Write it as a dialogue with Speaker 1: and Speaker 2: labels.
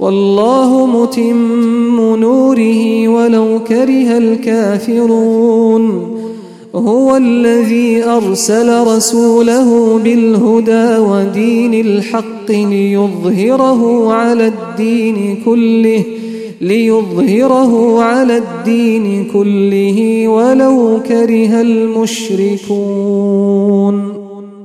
Speaker 1: والله متم نوره ولو كره الكافرون. هو الذي أرسل رسوله بالهدى ودين الحق ليظهره على الدين كله ليظهره على الدين كله ولو كره المشركون.